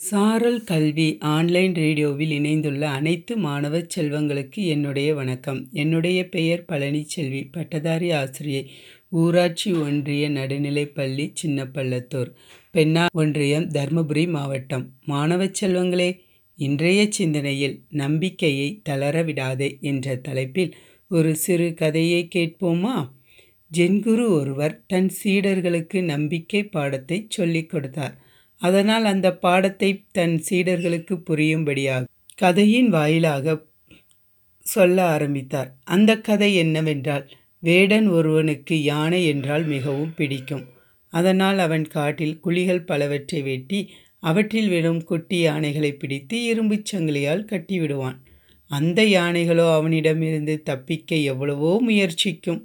சாரல் கல்வி ஆன்லைன் ரேடியோவில் இணைந்துள்ள அனைத்து மாணவ செல்வங்களுக்கு என்னுடைய வணக்கம். என்னுடைய பெயர் பழனிச்செல்வி. பட்டதாரி ஆசிரியை ஊராட்சி ஒன்றிய நடுநிலைப்பள்ளி சின்னப்பள்ளத்தூர். பெண்ணா ஒன்றியம் தருமபுரி மாவட்டம். மாணவ செல்வங்களே இன்றைய சிந்தனையில் நம்பிக்கையை தளர விடாதே என்ற தலைப்பில் ஒரு சிறு கதையை கேட்போமா? ஜென்குரு ஒருவர் தன் சீடர்களுக்கு நம்பிக்கை பாடத்தை சொல்லிக் கொடுத்தார். அதனால் அந்த பாடத்தை தன் சீடர்களுக்கு புரியும்படியாக கதையின் வாயிலாக சொல்ல ஆரம்பித்தார். அந்த கதை என்னவென்றால் வேடன் ஒருவனுக்கு யானை என்றால் மிகவும் பிடிக்கும். அதனால் அவன் காட்டில் குழிகள் பலவற்றை வெட்டி அவற்றில் விடும் குட்டி யானைகளை பிடித்து இரும்புச் சங்கிலியால் கட்டிவிடுவான். அந்த யானைகளோ அவனிடமிருந்து தப்பிக்க எவ்வளவோ முயற்சிக்கும்.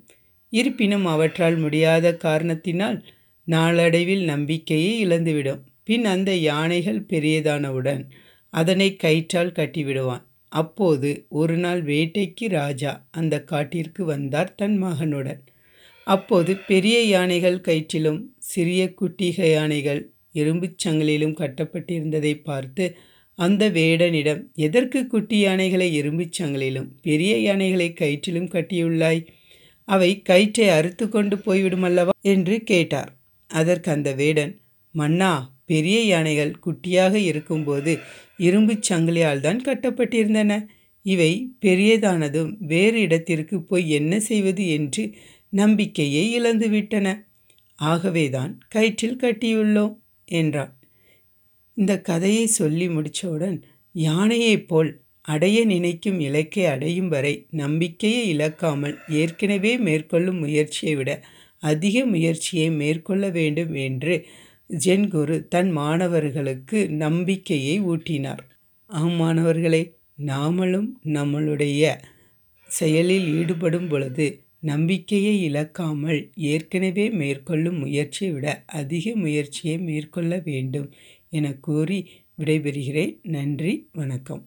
இருப்பினும் அவற்றால் முடியாத காரணத்தினால் நாளடைவில் நம்பிக்கையை இழந்துவிடும். பின் அந்த யானைகள் பெரியதானவுடன் அதனை கயிற்றால் கட்டிவிடுவான். அப்போது ஒரு நாள் வேட்டைக்கு ராஜா அந்த காட்டிற்கு வந்தார் தன் மகனுடன். அப்போது பெரிய யானைகள் கயிற்றிலும் சிறிய குட்டிகை யானைகள் இரும்புச் சங்கிலிலும் கட்டப்பட்டிருந்ததை பார்த்து அந்த வேடனிடம் எதற்கு குட்டி யானைகளை இரும்புச் சங்கிலிலும் பெரிய யானைகளை கயிற்றிலும் கட்டியுள்ளாய்? அவை கயிற்றை அறுத்து கொண்டு போய்விடுமல்லவா? என்று கேட்டார். அதற்கு அந்த வேடன் மன்னா பெரிய யானைகள் குட்டியாக இருக்கும்போது இரும்புச் சங்கிலியால் தான் கட்டப்பட்டிருந்தன. இவை பெரியதானதும் வேறு இடத்திற்கு போய் என்ன செய்வது என்று நம்பிக்கையை இழந்துவிட்டன. ஆகவேதான் கயிற்றில் கட்டியுள்ளோம் என்றான். இந்த கதையை சொல்லி முடித்தவுடன் யானையைப் போல் அடைய நினைக்கும் இலக்கை அடையும் வரை நம்பிக்கையை இழக்காமல் ஏற்கனவே மேற்கொள்ளும் முயற்சியை விட அதிக முயற்சியை மேற்கொள்ள வேண்டும் என்று ஜென் குரு தன் மாணவர்களுக்கு நம்பிக்கையை ஊட்டினார். ஆம் மாணவர்களே நாமளும் நம்மளுடைய செயலில் ஈடுபடும் பொழுது நம்பிக்கையை இழக்காமல் ஏற்கனவே மேற்கொள்ளும் முயற்சியை விட அதிக முயற்சியை மேற்கொள்ள வேண்டும் என கூறி விடைபெறுகிறேன். நன்றி வணக்கம்.